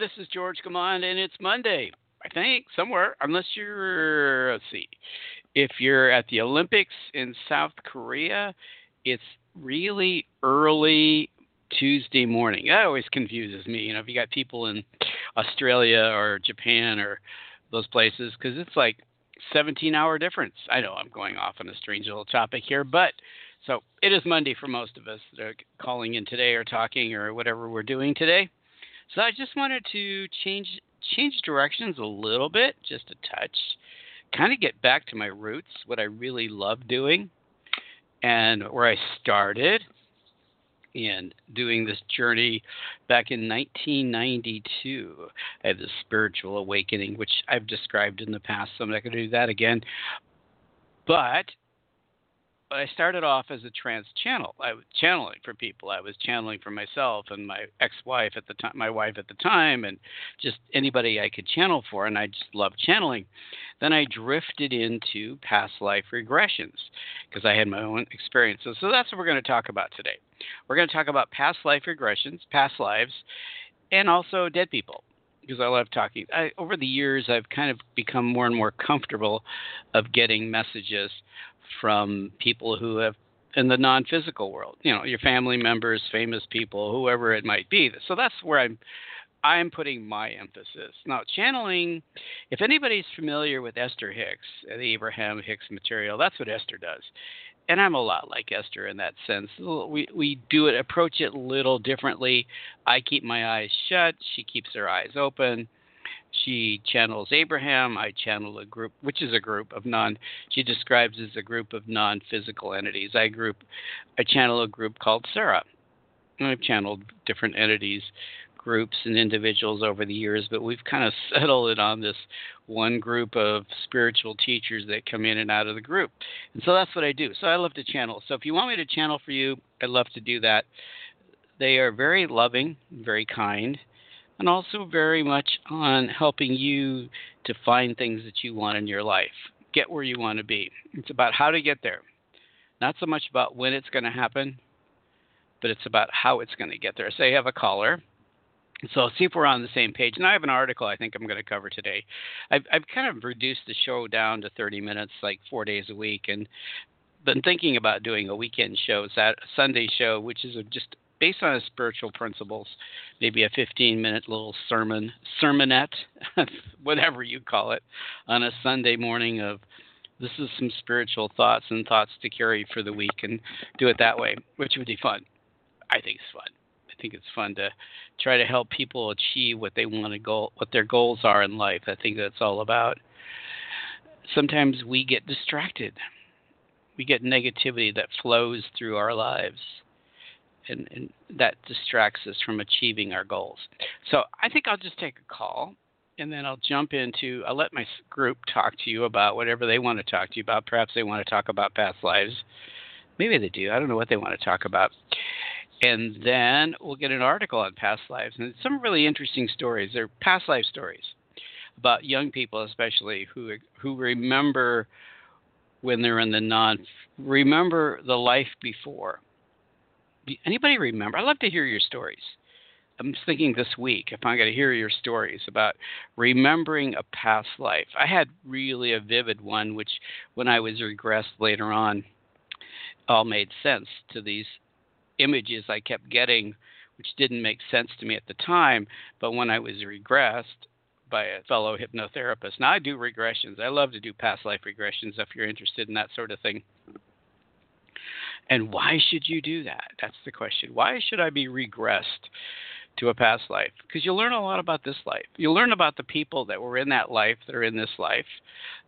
This is George Command, and it's Monday, I think, somewhere, unless you're, let's see, if you're at the Olympics in South Korea, it's really early Tuesday morning. That always confuses me. You know, if you got people in Australia or Japan or those places, because it's like 17 hour difference. I know I'm going off on a strange little topic here, but so it is Monday for most of us that are calling in today or talking or whatever we're doing today. So I just wanted to change change directions a little bit, just a touch, kind of get back to my roots, what I really love doing, and where I started in doing this journey back in 1992. I had this spiritual awakening, which I've described in the past, so I'm not going to do that again. But I started off as a trance channel. I was channeling for people. I was channeling for myself and my ex-wife at the time, my wife at the time, and just anybody I could channel for. And I just loved channeling. Then I drifted into past life regressions because I had my own experiences. So that's what we're going to talk about today. We're going to talk about past life regressions, past lives, and also dead people because I love talking. I, over the years, I've kind of become more and more comfortable of getting messages from people who have in the non-physical world. You know, your family members, famous people, whoever it might be. So that's where I'm I'm putting my emphasis. Now, channeling, if anybody's familiar with Esther Hicks, the Abraham Hicks material, that's what Esther does. And I'm a lot like Esther in that sense. We we do it approach it a little differently. I keep my eyes shut, she keeps her eyes open she channels Abraham. I channel a group, which is a group of non. She describes as a group of non-physical entities. I group, I channel a group called Sara. And I've channeled different entities, groups, and individuals over the years, but we've kind of settled it on this one group of spiritual teachers that come in and out of the group. And so that's what I do. So I love to channel. So if you want me to channel for you, I'd love to do that. They are very loving, very kind and also very much on helping you to find things that you want in your life, get where you want to be. It's about how to get there, not so much about when it's going to happen, but it's about how it's going to get there. Say you have a caller. So see if we're on the same page. And I have an article I think I'm going to cover today. I've, I've kind of reduced the show down to 30 minutes, like four days a week, and been thinking about doing a weekend show, Sunday show, which is a, just based on his spiritual principles, maybe a 15 minute little sermon, sermonette, whatever you call it, on a Sunday morning of this is some spiritual thoughts and thoughts to carry for the week and do it that way, which would be fun. I think it's fun. I think it's fun to try to help people achieve what they want to go, what their goals are in life. I think that's all about. Sometimes we get distracted. We get negativity that flows through our lives and, and that distracts us from achieving our goals. So I think I'll just take a call and then I'll jump into I'll let my group talk to you about whatever they want to talk to you about. Perhaps they want to talk about past lives. Maybe they do. I don't know what they want to talk about. And then we'll get an article on past lives and some really interesting stories. They're past life stories about young people especially who who remember when they're in the non remember the life before anybody remember? I'd love to hear your stories. I'm thinking this week if I'm going to hear your stories about remembering a past life. I had really a vivid one, which when I was regressed later on, all made sense to these images I kept getting, which didn't make sense to me at the time. But when I was regressed by a fellow hypnotherapist, now I do regressions. I love to do past life regressions if you're interested in that sort of thing. And why should you do that? That's the question. Why should I be regressed to a past life? Because you learn a lot about this life. You learn about the people that were in that life that are in this life.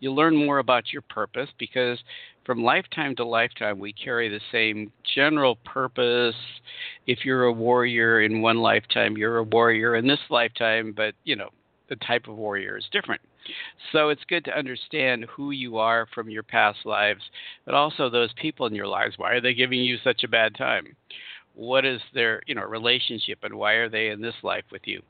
You learn more about your purpose because from lifetime to lifetime, we carry the same general purpose. If you're a warrior in one lifetime, you're a warrior in this lifetime, but you know, the type of warrior is different. So it's good to understand who you are from your past lives, but also those people in your lives. Why are they giving you such a bad time? What is their, you know, relationship and why are they in this life with you?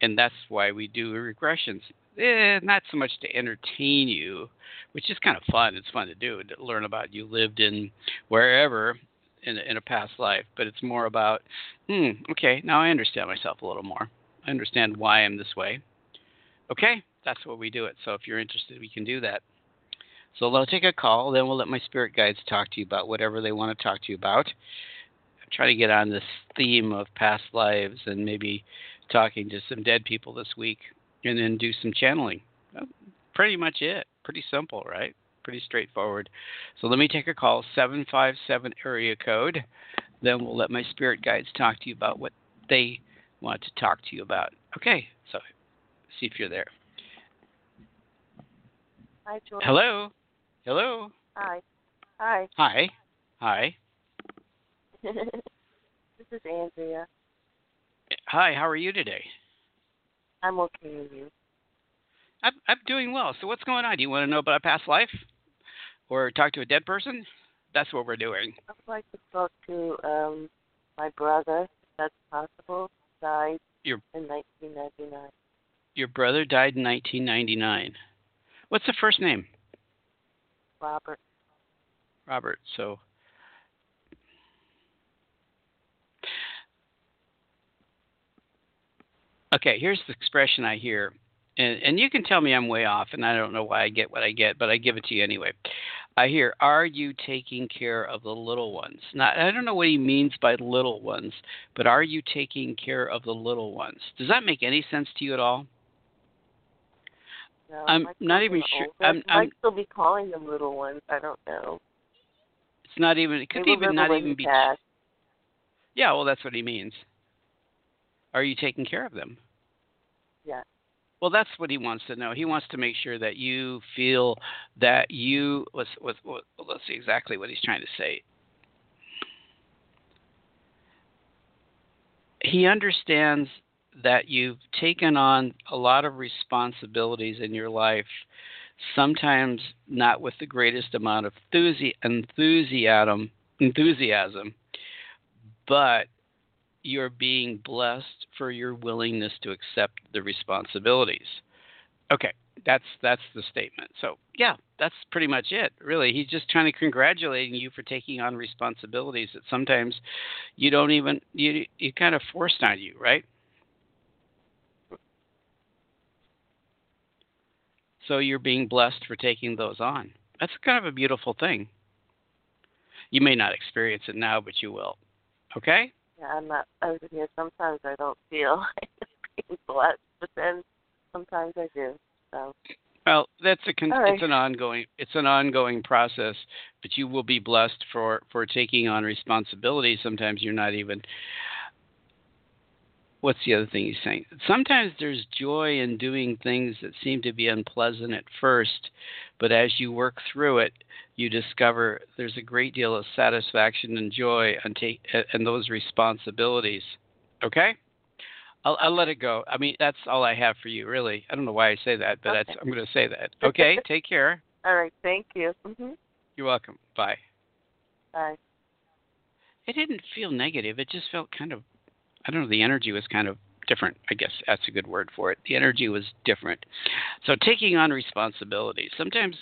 And that's why we do regressions. Eh, not so much to entertain you, which is kind of fun. It's fun to do to learn about you lived in wherever in in a past life, but it's more about, hmm, okay, now I understand myself a little more. I understand why I'm this way. Okay, that's what we do it. So if you're interested, we can do that. So I'll take a call, then we'll let my spirit guides talk to you about whatever they want to talk to you about. I'm trying to get on this theme of past lives and maybe talking to some dead people this week and then do some channeling. That's pretty much it. Pretty simple, right? Pretty straightforward. So let me take a call, 757 area code. Then we'll let my spirit guides talk to you about what they want to talk to you about. Okay, so see if you're there. Hi, George. Hello. Hello. Hi. Hi. Hi. Hi. this is Andrea. Hi. How are you today? I'm okay with you. I'm, I'm doing well. So what's going on? Do you want to know about a past life, or talk to a dead person? That's what we're doing. I'd like to talk to um my brother, if that's possible. Died Your in 1999. Your brother died in 1999. What's the first name? Robert. Robert. So Okay, here's the expression I hear. And and you can tell me I'm way off and I don't know why I get what I get, but I give it to you anyway. I hear, "Are you taking care of the little ones?" Now, I don't know what he means by little ones, but are you taking care of the little ones? Does that make any sense to you at all? No, I'm not even sure- I'm- I might still be calling them little ones. I don't know. It's not even it could They even not even be. Yeah, well that's what he means. Are you taking care of them? Yeah. Well, that's what he wants to know. He wants to make sure that you feel that you let's let's, let's see exactly what he's trying to say. He understands that you've taken on a lot of responsibilities in your life, sometimes not with the greatest amount of enthusiasm, enthusiasm, but you're being blessed for your willingness to accept the responsibilities. Okay, that's that's the statement. So yeah, that's pretty much it. Really, he's just trying to congratulating you for taking on responsibilities that sometimes you don't even you you kind of forced on you, right? So you're being blessed for taking those on. That's kind of a beautiful thing. You may not experience it now, but you will. Okay? Yeah, I'm not. I was here. Sometimes I don't feel like being blessed, but then sometimes I do. So Well, that's a con- right. it's an ongoing it's an ongoing process, but you will be blessed for for taking on responsibility. Sometimes you're not even. What's the other thing he's saying? Sometimes there's joy in doing things that seem to be unpleasant at first, but as you work through it, you discover there's a great deal of satisfaction and joy take and those responsibilities. Okay. I'll, I'll let it go. I mean, that's all I have for you, really. I don't know why I say that, but Okay. that's, I'm going to say that. Okay, take care. all right. Thank you. Mhm. You're welcome. Bye. Bye. It didn't feel negative. It just felt kind of, I don't know, the energy was kind of different. I guess that's a good word for it. The energy was different. So taking on responsibilities. Sometimes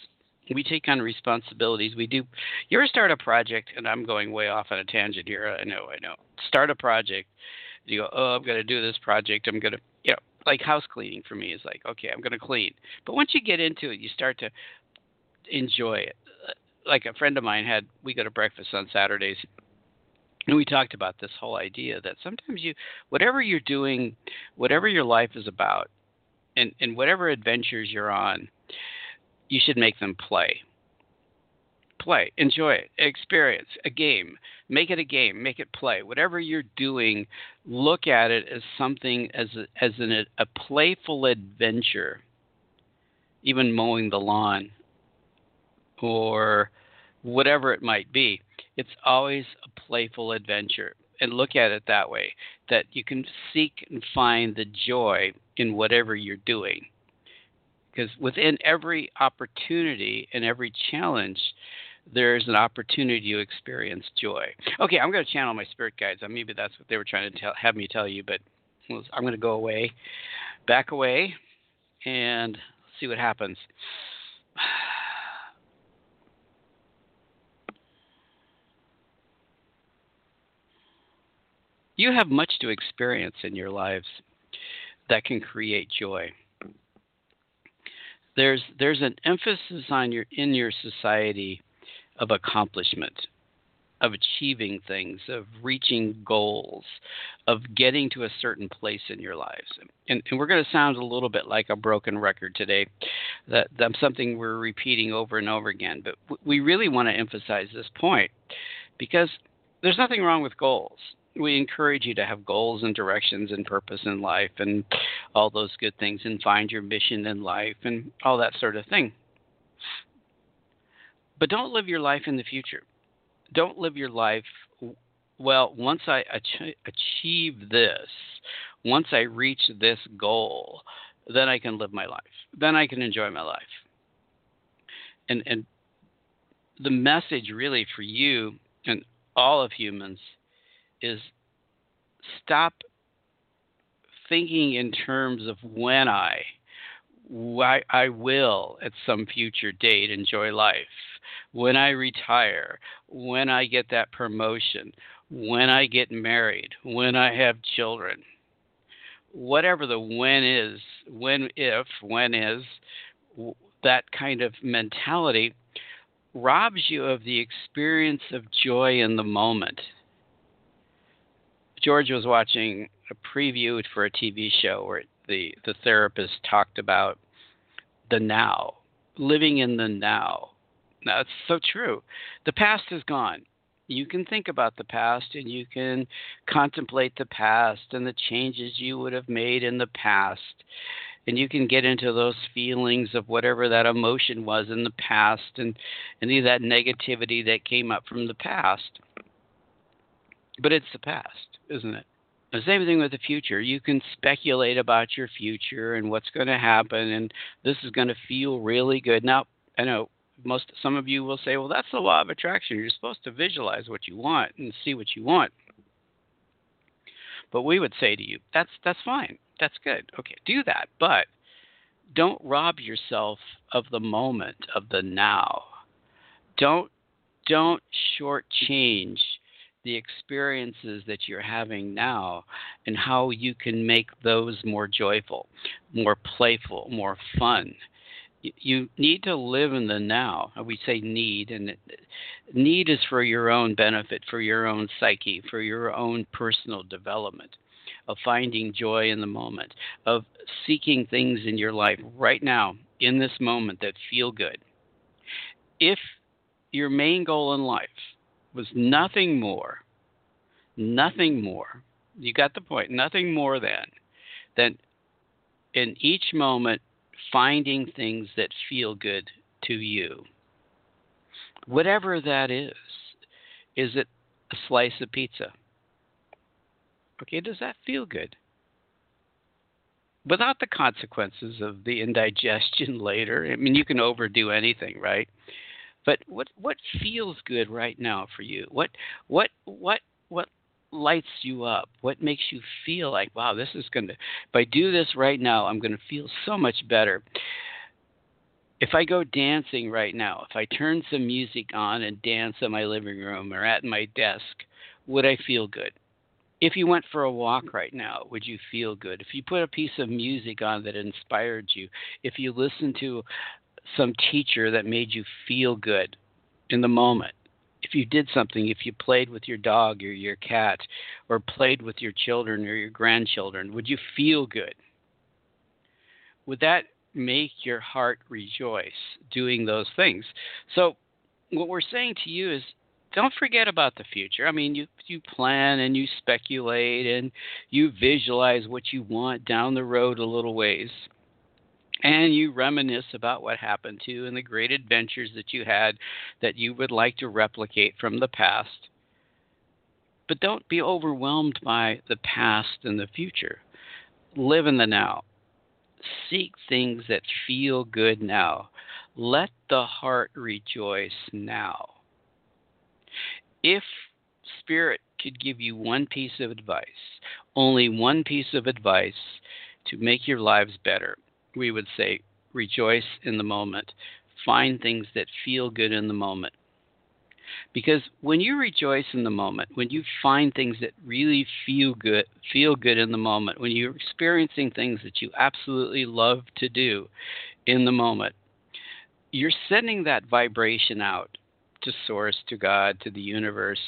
we take on responsibilities. We do. You ever start a project, and I'm going way off on a tangent here. I know, I know. Start a project, You go, oh, I'm going to do this project. I'm going to, you know, like house cleaning for me is like, okay, I'm going to clean. But once you get into it, you start to enjoy it. Like a friend of mine had, we go to breakfast on Saturdays, and we talked about this whole idea that sometimes you, whatever you're doing, whatever your life is about, and, and whatever adventures you're on, you should make them play. Play, enjoy it, experience a game, make it a game, make it play. Whatever you're doing, look at it as something as a, as an, a playful adventure. Even mowing the lawn or whatever it might be, it's always a playful adventure. And look at it that way that you can seek and find the joy in whatever you're doing. Because within every opportunity and every challenge, there's an opportunity to experience joy. Okay, I'm going to channel my spirit guides. Uh, maybe that's what they were trying to tell, have me tell you, but I'm going to go away, back away, and see what happens. You have much to experience in your lives that can create joy. There's there's an emphasis on your in your society of accomplishment, of achieving things, of reaching goals, of getting to a certain place in your lives. And, and we're going to sound a little bit like a broken record today. That that's something we're repeating over and over again. But we really want to emphasize this point because there's nothing wrong with goals. We encourage you to have goals and directions and purpose in life and all those good things and find your mission in life and all that sort of thing. But don't live your life in the future. Don't live your life, well, once I ach- achieve this, once I reach this goal, then I can live my life. Then I can enjoy my life. And, and the message really for you and all of humans is stop thinking in terms of when I, I, I will at some future date enjoy life when I retire, when I get that promotion, when I get married, when I have children. Whatever the when is, when if, when is, that kind of mentality robs you of the experience of joy in the moment. George was watching a preview for a TV show where the, the therapist talked about the now, living in the now. That's so true. The past is gone. You can think about the past and you can contemplate the past and the changes you would have made in the past. And you can get into those feelings of whatever that emotion was in the past and any of that negativity that came up from the past. But it's the past, isn't it? The same thing with the future. You can speculate about your future and what's going to happen, and this is going to feel really good. Now, I know most some of you will say, well, that's the law of attraction. You're supposed to visualize what you want and see what you want. But we would say to you, that's that's fine. That's good. Okay, do that. But don't rob yourself of the moment of the now. Don't don't shortchange the experiences that you're having now and how you can make those more joyful, more playful, more fun you need to live in the now. We say need, and need is for your own benefit, for your own psyche, for your own personal development, of finding joy in the moment, of seeking things in your life right now, in this moment, that feel good. If your main goal in life was nothing more, nothing more, you got the point, nothing more than, than in each moment finding things that feel good to you. Whatever that is. Is it a slice of pizza? Okay, does that feel good? Without the consequences of the indigestion later. I mean, you can overdo anything, right? But what what feels good right now for you? What what what what lights you up? What makes you feel like, wow, this is going to, if I do this right now, I'm going to feel so much better. If I go dancing right now, if I turn some music on and dance in my living room or at my desk, would I feel good? If you went for a walk right now, would you feel good? If you put a piece of music on that inspired you, if you listened to some teacher that made you feel good in the moment, if you did something, if you played with your dog or your cat, or played with your children or your grandchildren, would you feel good? Would that make your heart rejoice doing those things? So, what we're saying to you is don't forget about the future. I mean, you you plan and you speculate and you visualize what you want down the road a little ways. And you reminisce about what happened to you and the great adventures that you had that you would like to replicate from the past. But don't be overwhelmed by the past and the future. Live in the now. Seek things that feel good now. Let the heart rejoice now if Spirit could give you one piece of advice, only one piece of advice to make your lives better, we would say rejoice in the moment. Find things that feel good in the moment. Because when you rejoice in the moment, when you find things that really feel good, feel good in the moment, when you're experiencing things that you absolutely love to do in the moment, you're sending that vibration out to Source, to God, to the universe,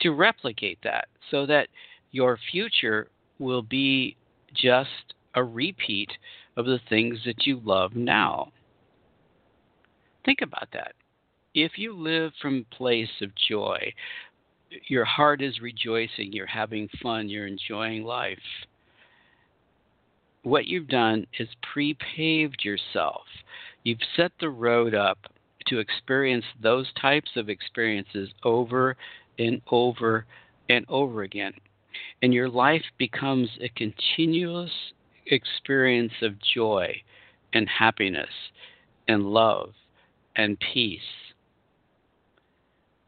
to replicate that so that your future will be just a repeat of the things that you love now. Think about that. If you live from a place of joy, your heart is rejoicing, you're having fun, you're enjoying life. What you've done is pre paved yourself. You've set the road up to experience those types of experiences over and over and over again. And your life becomes a continuous experience of joy and happiness and love and peace.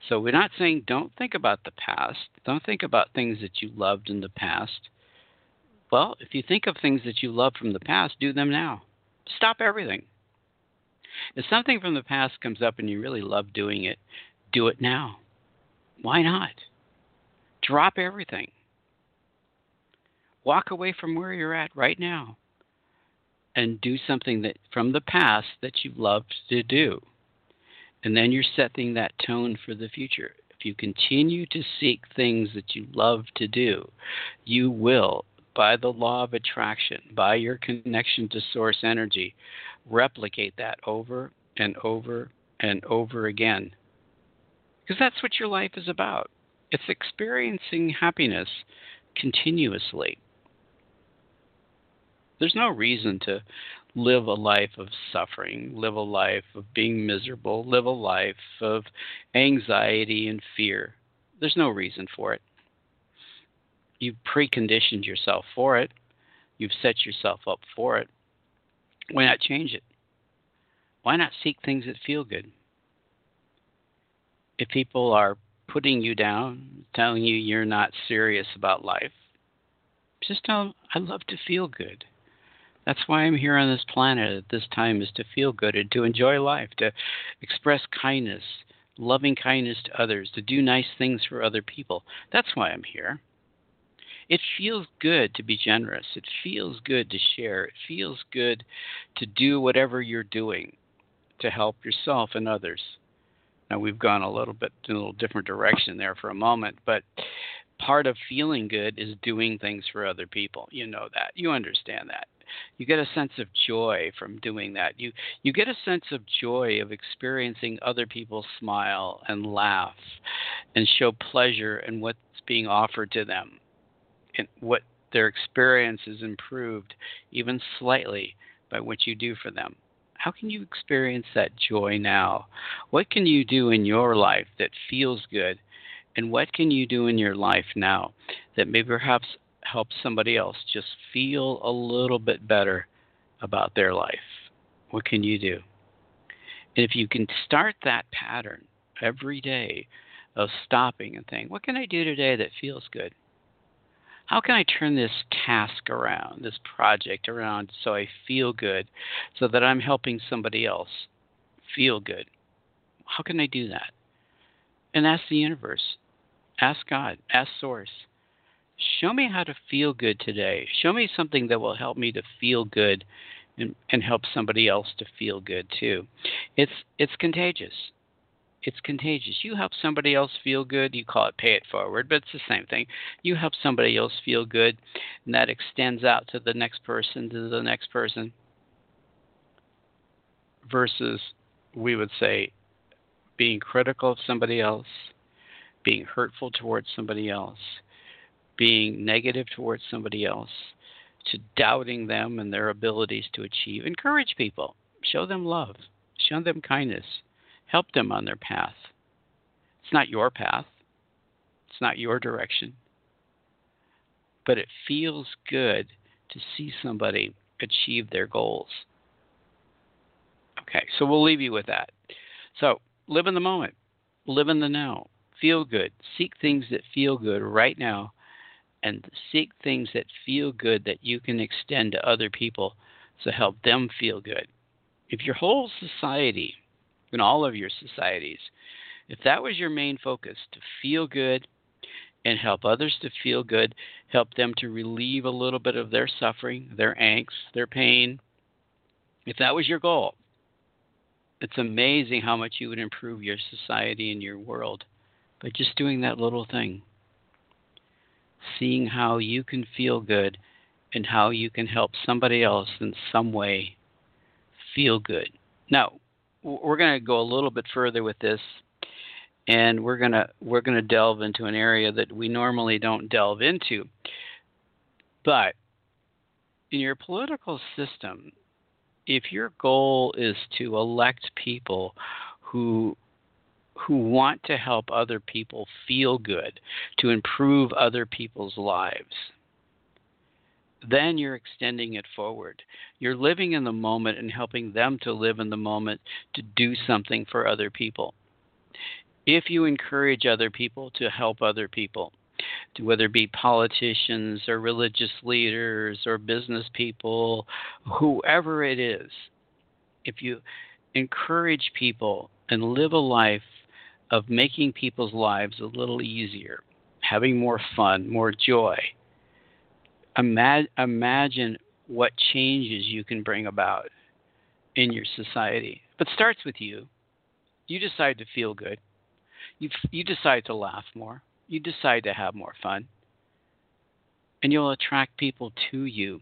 So we're not saying don't think about the past, don't think about things that you loved in the past. Well, if you think of things that you love from the past, do them now. Stop everything. If something from the past comes up and you really love doing it, do it now. Why not? Drop everything. Walk away from where you're at right now and do something that from the past that you loved to do. And then you're setting that tone for the future. If you continue to seek things that you love to do, you will, by the law of attraction, by your connection to source energy, replicate that over and over and over again. Because that's what your life is about. It's experiencing happiness continuously. There's no reason to live a life of suffering, live a life of being miserable, live a life of anxiety and fear. There's no reason for it. You've preconditioned yourself for it, you've set yourself up for it. Why not change it? Why not seek things that feel good? If people are putting you down, telling you you're not serious about life, just tell them, I love to feel good. That's why I'm here on this planet at this time is to feel good and to enjoy life, to express kindness, loving kindness to others, to do nice things for other people. That's why I'm here. It feels good to be generous. It feels good to share. It feels good to do whatever you're doing to help yourself and others. Now, we've gone a little bit in a little different direction there for a moment, but part of feeling good is doing things for other people. You know that. You understand that. You get a sense of joy from doing that. You you get a sense of joy of experiencing other people smile and laugh and show pleasure in what's being offered to them and what their experience is improved even slightly by what you do for them. How can you experience that joy now? What can you do in your life that feels good? And what can you do in your life now that may perhaps help somebody else just feel a little bit better about their life? What can you do? And if you can start that pattern every day of stopping and saying, what can I do today that feels good? how can I turn this task around, this project around, so I feel good, so that I'm helping somebody else feel good? How can I do that? And ask the universe, ask God, ask Source Show me how to feel good today. Show me something that will help me to feel good and, and help somebody else to feel good too. It's it's contagious. It's contagious. You help somebody else feel good, you call it pay it forward, but it's the same thing. You help somebody else feel good, and that extends out to the next person, to the next person. Versus, we would say, being critical of somebody else, being hurtful towards somebody else, being negative towards somebody else, to doubting them and their abilities to achieve. Encourage people, show them love, show them kindness, help them on their path. It's not your path, it's not your direction, but it feels good to see somebody achieve their goals. Okay, so we'll leave you with that. So live in the moment, live in the now, feel good, seek things that feel good right now and seek things that feel good that you can extend to other people to help them feel good. If your whole society, in all of your societies, if that was your main focus, to feel good and help others to feel good, help them to relieve a little bit of their suffering, their angst, their pain, if that was your goal, it's amazing how much you would improve your society and your world by just doing that little thing seeing how you can feel good and how you can help somebody else in some way feel good. Now, we're going to go a little bit further with this and we're going to we're going to delve into an area that we normally don't delve into. But in your political system, if your goal is to elect people who who want to help other people feel good, to improve other people's lives, then you're extending it forward. You're living in the moment and helping them to live in the moment to do something for other people. If you encourage other people to help other people, whether it be politicians or religious leaders or business people, whoever it is, if you encourage people and live a life of making people's lives a little easier, having more fun, more joy. Imagine, imagine what changes you can bring about in your society. But starts with you. You decide to feel good. You you decide to laugh more. You decide to have more fun. And you'll attract people to you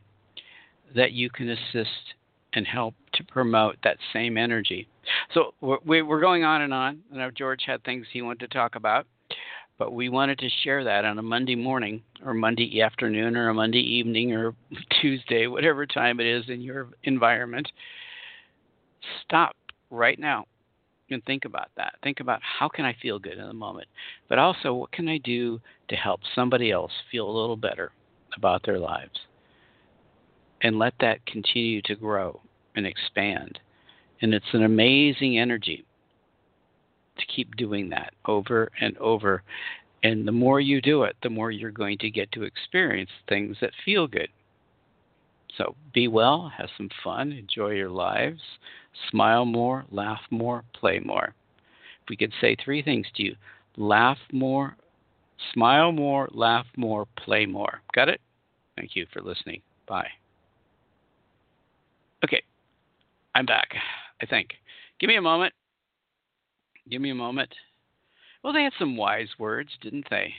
that you can assist and help to promote that same energy. So we're going on and on. I know George had things he wanted to talk about, but we wanted to share that on a Monday morning or Monday afternoon or a Monday evening or Tuesday, whatever time it is in your environment. Stop right now and think about that. Think about how can I feel good in the moment, but also what can I do to help somebody else feel a little better about their lives. And let that continue to grow and expand. And it's an amazing energy to keep doing that over and over. And the more you do it, the more you're going to get to experience things that feel good. So be well, have some fun, enjoy your lives, smile more, laugh more, play more. If we could say three things to you laugh more, smile more, laugh more, play more. Got it? Thank you for listening. Bye. Okay, I'm back, I think. Give me a moment. Give me a moment. Well, they had some wise words, didn't they?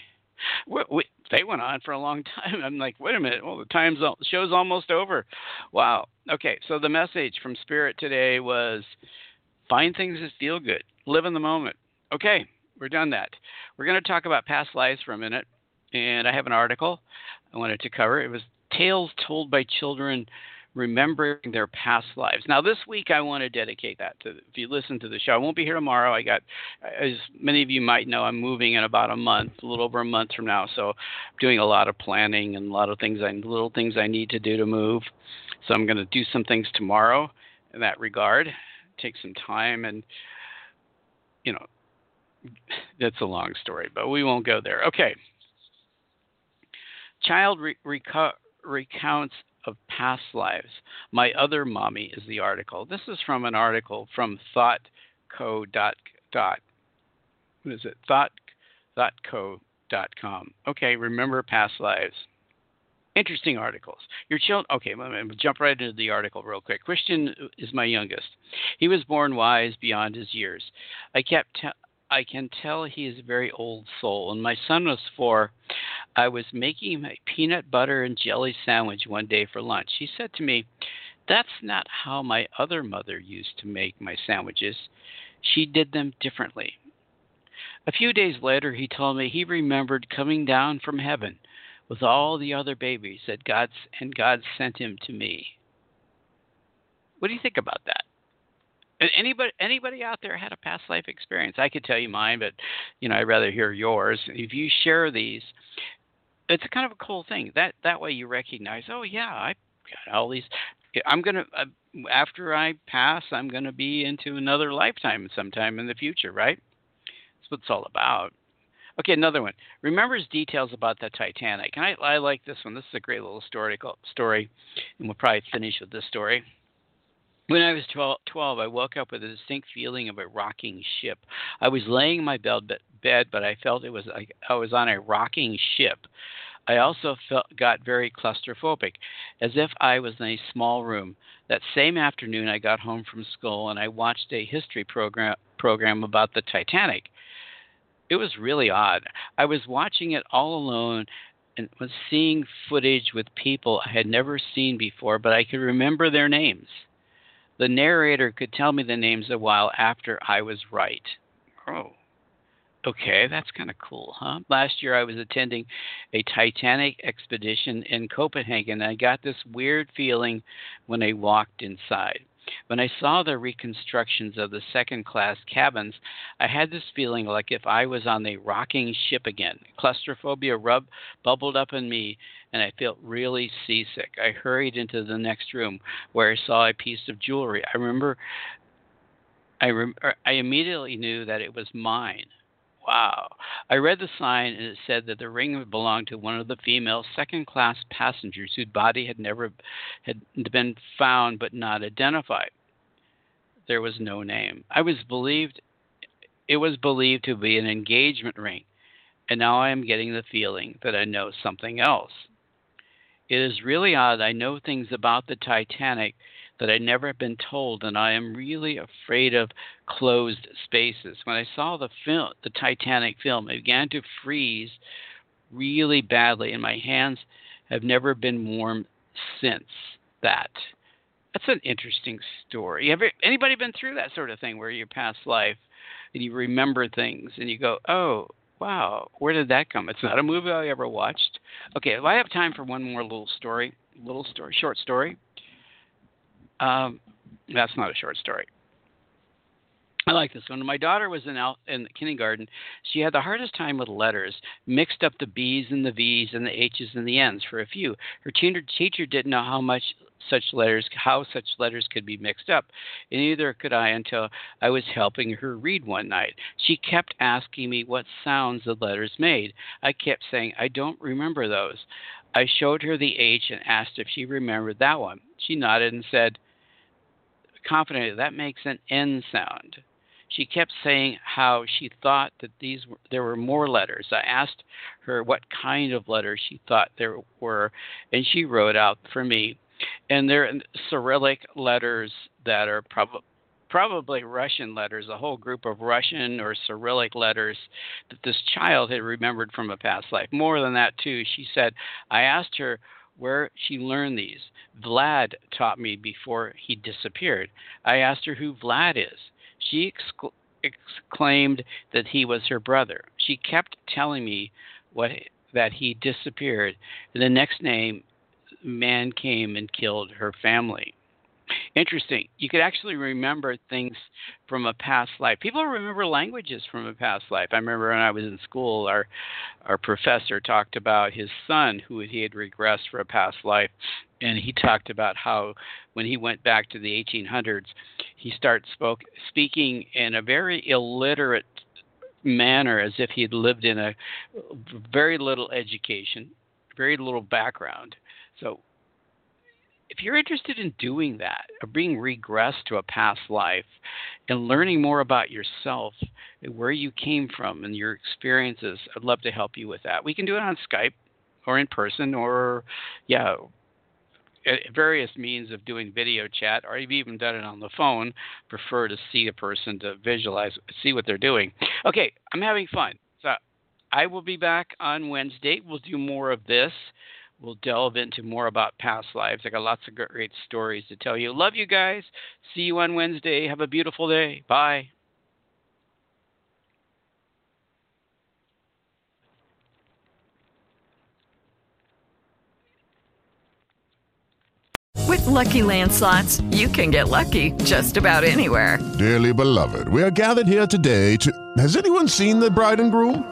We, we, they went on for a long time. I'm like, wait a minute. Well, the time's show's almost over. Wow. Okay, so the message from Spirit today was find things that feel good. Live in the moment. Okay, we're done that. We're going to talk about past lives for a minute, and I have an article I wanted to cover. It was Tales Told by Children remembering their past lives. Now, this week I want to dedicate that to. If you listen to the show, I won't be here tomorrow. I got, as many of you might know, I'm moving in about a month, a little over a month from now. So, I'm doing a lot of planning and a lot of things, I little things I need to do to move. So, I'm going to do some things tomorrow in that regard. Take some time and, you know, that's a long story, but we won't go there. Okay. Child re- reco- recounts of past lives. My other mommy is the article. This is from an article from thoughtco dot dot what is it? Thought thoughtco blogtalkradio.com. Okay, remember past lives. Interesting articles. Your children. Okay, let me jump right into the article real quick. Christian is my youngest. He was born wise beyond his years. I kept. Te- I can tell he is a very old soul. When my son was four, I was making a peanut butter and jelly sandwich one day for lunch. He said to me, That's not how my other mother used to make my sandwiches. She did them differently. A few days later, he told me he remembered coming down from heaven with all the other babies that God and God sent him to me. What do you think about that? Anybody anybody out there had a past life experience? I could tell you mine, but you know I'd rather hear yours. If you share these, it's kind of a cool thing. That that way you recognize, oh yeah, I got all these. I'm gonna uh, after I pass, I'm gonna be into another lifetime sometime in the future, right? That's what it's all about. Okay, another one. Remembers details about the Titanic. And I, I like this one. This is a great little story, story, and we'll probably finish with this story. When I was 12, 12, I woke up with a distinct feeling of a rocking ship. I was laying in my bed, bed, but I felt it was like I was on a rocking ship. I also felt got very claustrophobic, as if I was in a small room. That same afternoon, I got home from school and I watched a history program program about the Titanic. It was really odd. I was watching it all alone and was seeing footage with people I had never seen before, but I could remember their names. The narrator could tell me the names a while after I was right. Oh, okay, that's kind of cool, huh? Last year I was attending a Titanic expedition in Copenhagen, and I got this weird feeling when I walked inside. When I saw the reconstructions of the second class cabins, I had this feeling like if I was on the rocking ship again. Claustrophobia rub, bubbled up in me, and I felt really seasick. I hurried into the next room where I saw a piece of jewelry. I remember I, rem- I immediately knew that it was mine. Wow. I read the sign and it said that the ring belonged to one of the female second class passengers whose body had never had been found but not identified. There was no name. I was believed it was believed to be an engagement ring, and now I am getting the feeling that I know something else. It is really odd. I know things about the Titanic that I'd never been told, and I am really afraid of closed spaces. When I saw the film, the Titanic film, I began to freeze really badly, and my hands have never been warm since that. That's an interesting story. Have anybody been through that sort of thing where your past life and you remember things and you go, "Oh, wow, where did that come?" It's not a movie I ever watched. Okay, well, I have time for one more little story, little story, short story. Um, that's not a short story. I like this one. My daughter was in in kindergarten. She had the hardest time with letters, mixed up the B's and the V's and the H's and the N's for a few. Her teacher didn't know how much such letters, how such letters could be mixed up, and neither could I until I was helping her read one night. She kept asking me what sounds the letters made. I kept saying, I don't remember those. I showed her the H and asked if she remembered that one. She nodded and said, confidently, that makes an N sound. She kept saying how she thought that these were, there were more letters. I asked her what kind of letters she thought there were, and she wrote out for me. And they're Cyrillic letters that are probably probably Russian letters, a whole group of Russian or Cyrillic letters that this child had remembered from a past life. More than that, too, she said, I asked her where she learned these. Vlad taught me before he disappeared. I asked her who Vlad is. She excla- exclaimed that he was her brother. She kept telling me what that he disappeared. And the next name man came and killed her family. Interesting. You could actually remember things from a past life. People remember languages from a past life. I remember when I was in school, our our professor talked about his son who he had regressed for a past life, and he talked about how when he went back to the 1800s, he started spoke speaking in a very illiterate manner, as if he had lived in a very little education, very little background. So if you're interested in doing that, or being regressed to a past life, and learning more about yourself, and where you came from, and your experiences, I'd love to help you with that. We can do it on Skype, or in person, or yeah, various means of doing video chat, or you've even done it on the phone. Prefer to see a person to visualize, see what they're doing. Okay, I'm having fun. So I will be back on Wednesday. We'll do more of this. We'll delve into more about past lives. I got lots of great stories to tell you. Love you guys. See you on Wednesday. Have a beautiful day. Bye. With LuckyLand Slots, you can get lucky just about anywhere. Dearly beloved, we are gathered here today to. Has anyone seen the bride and groom?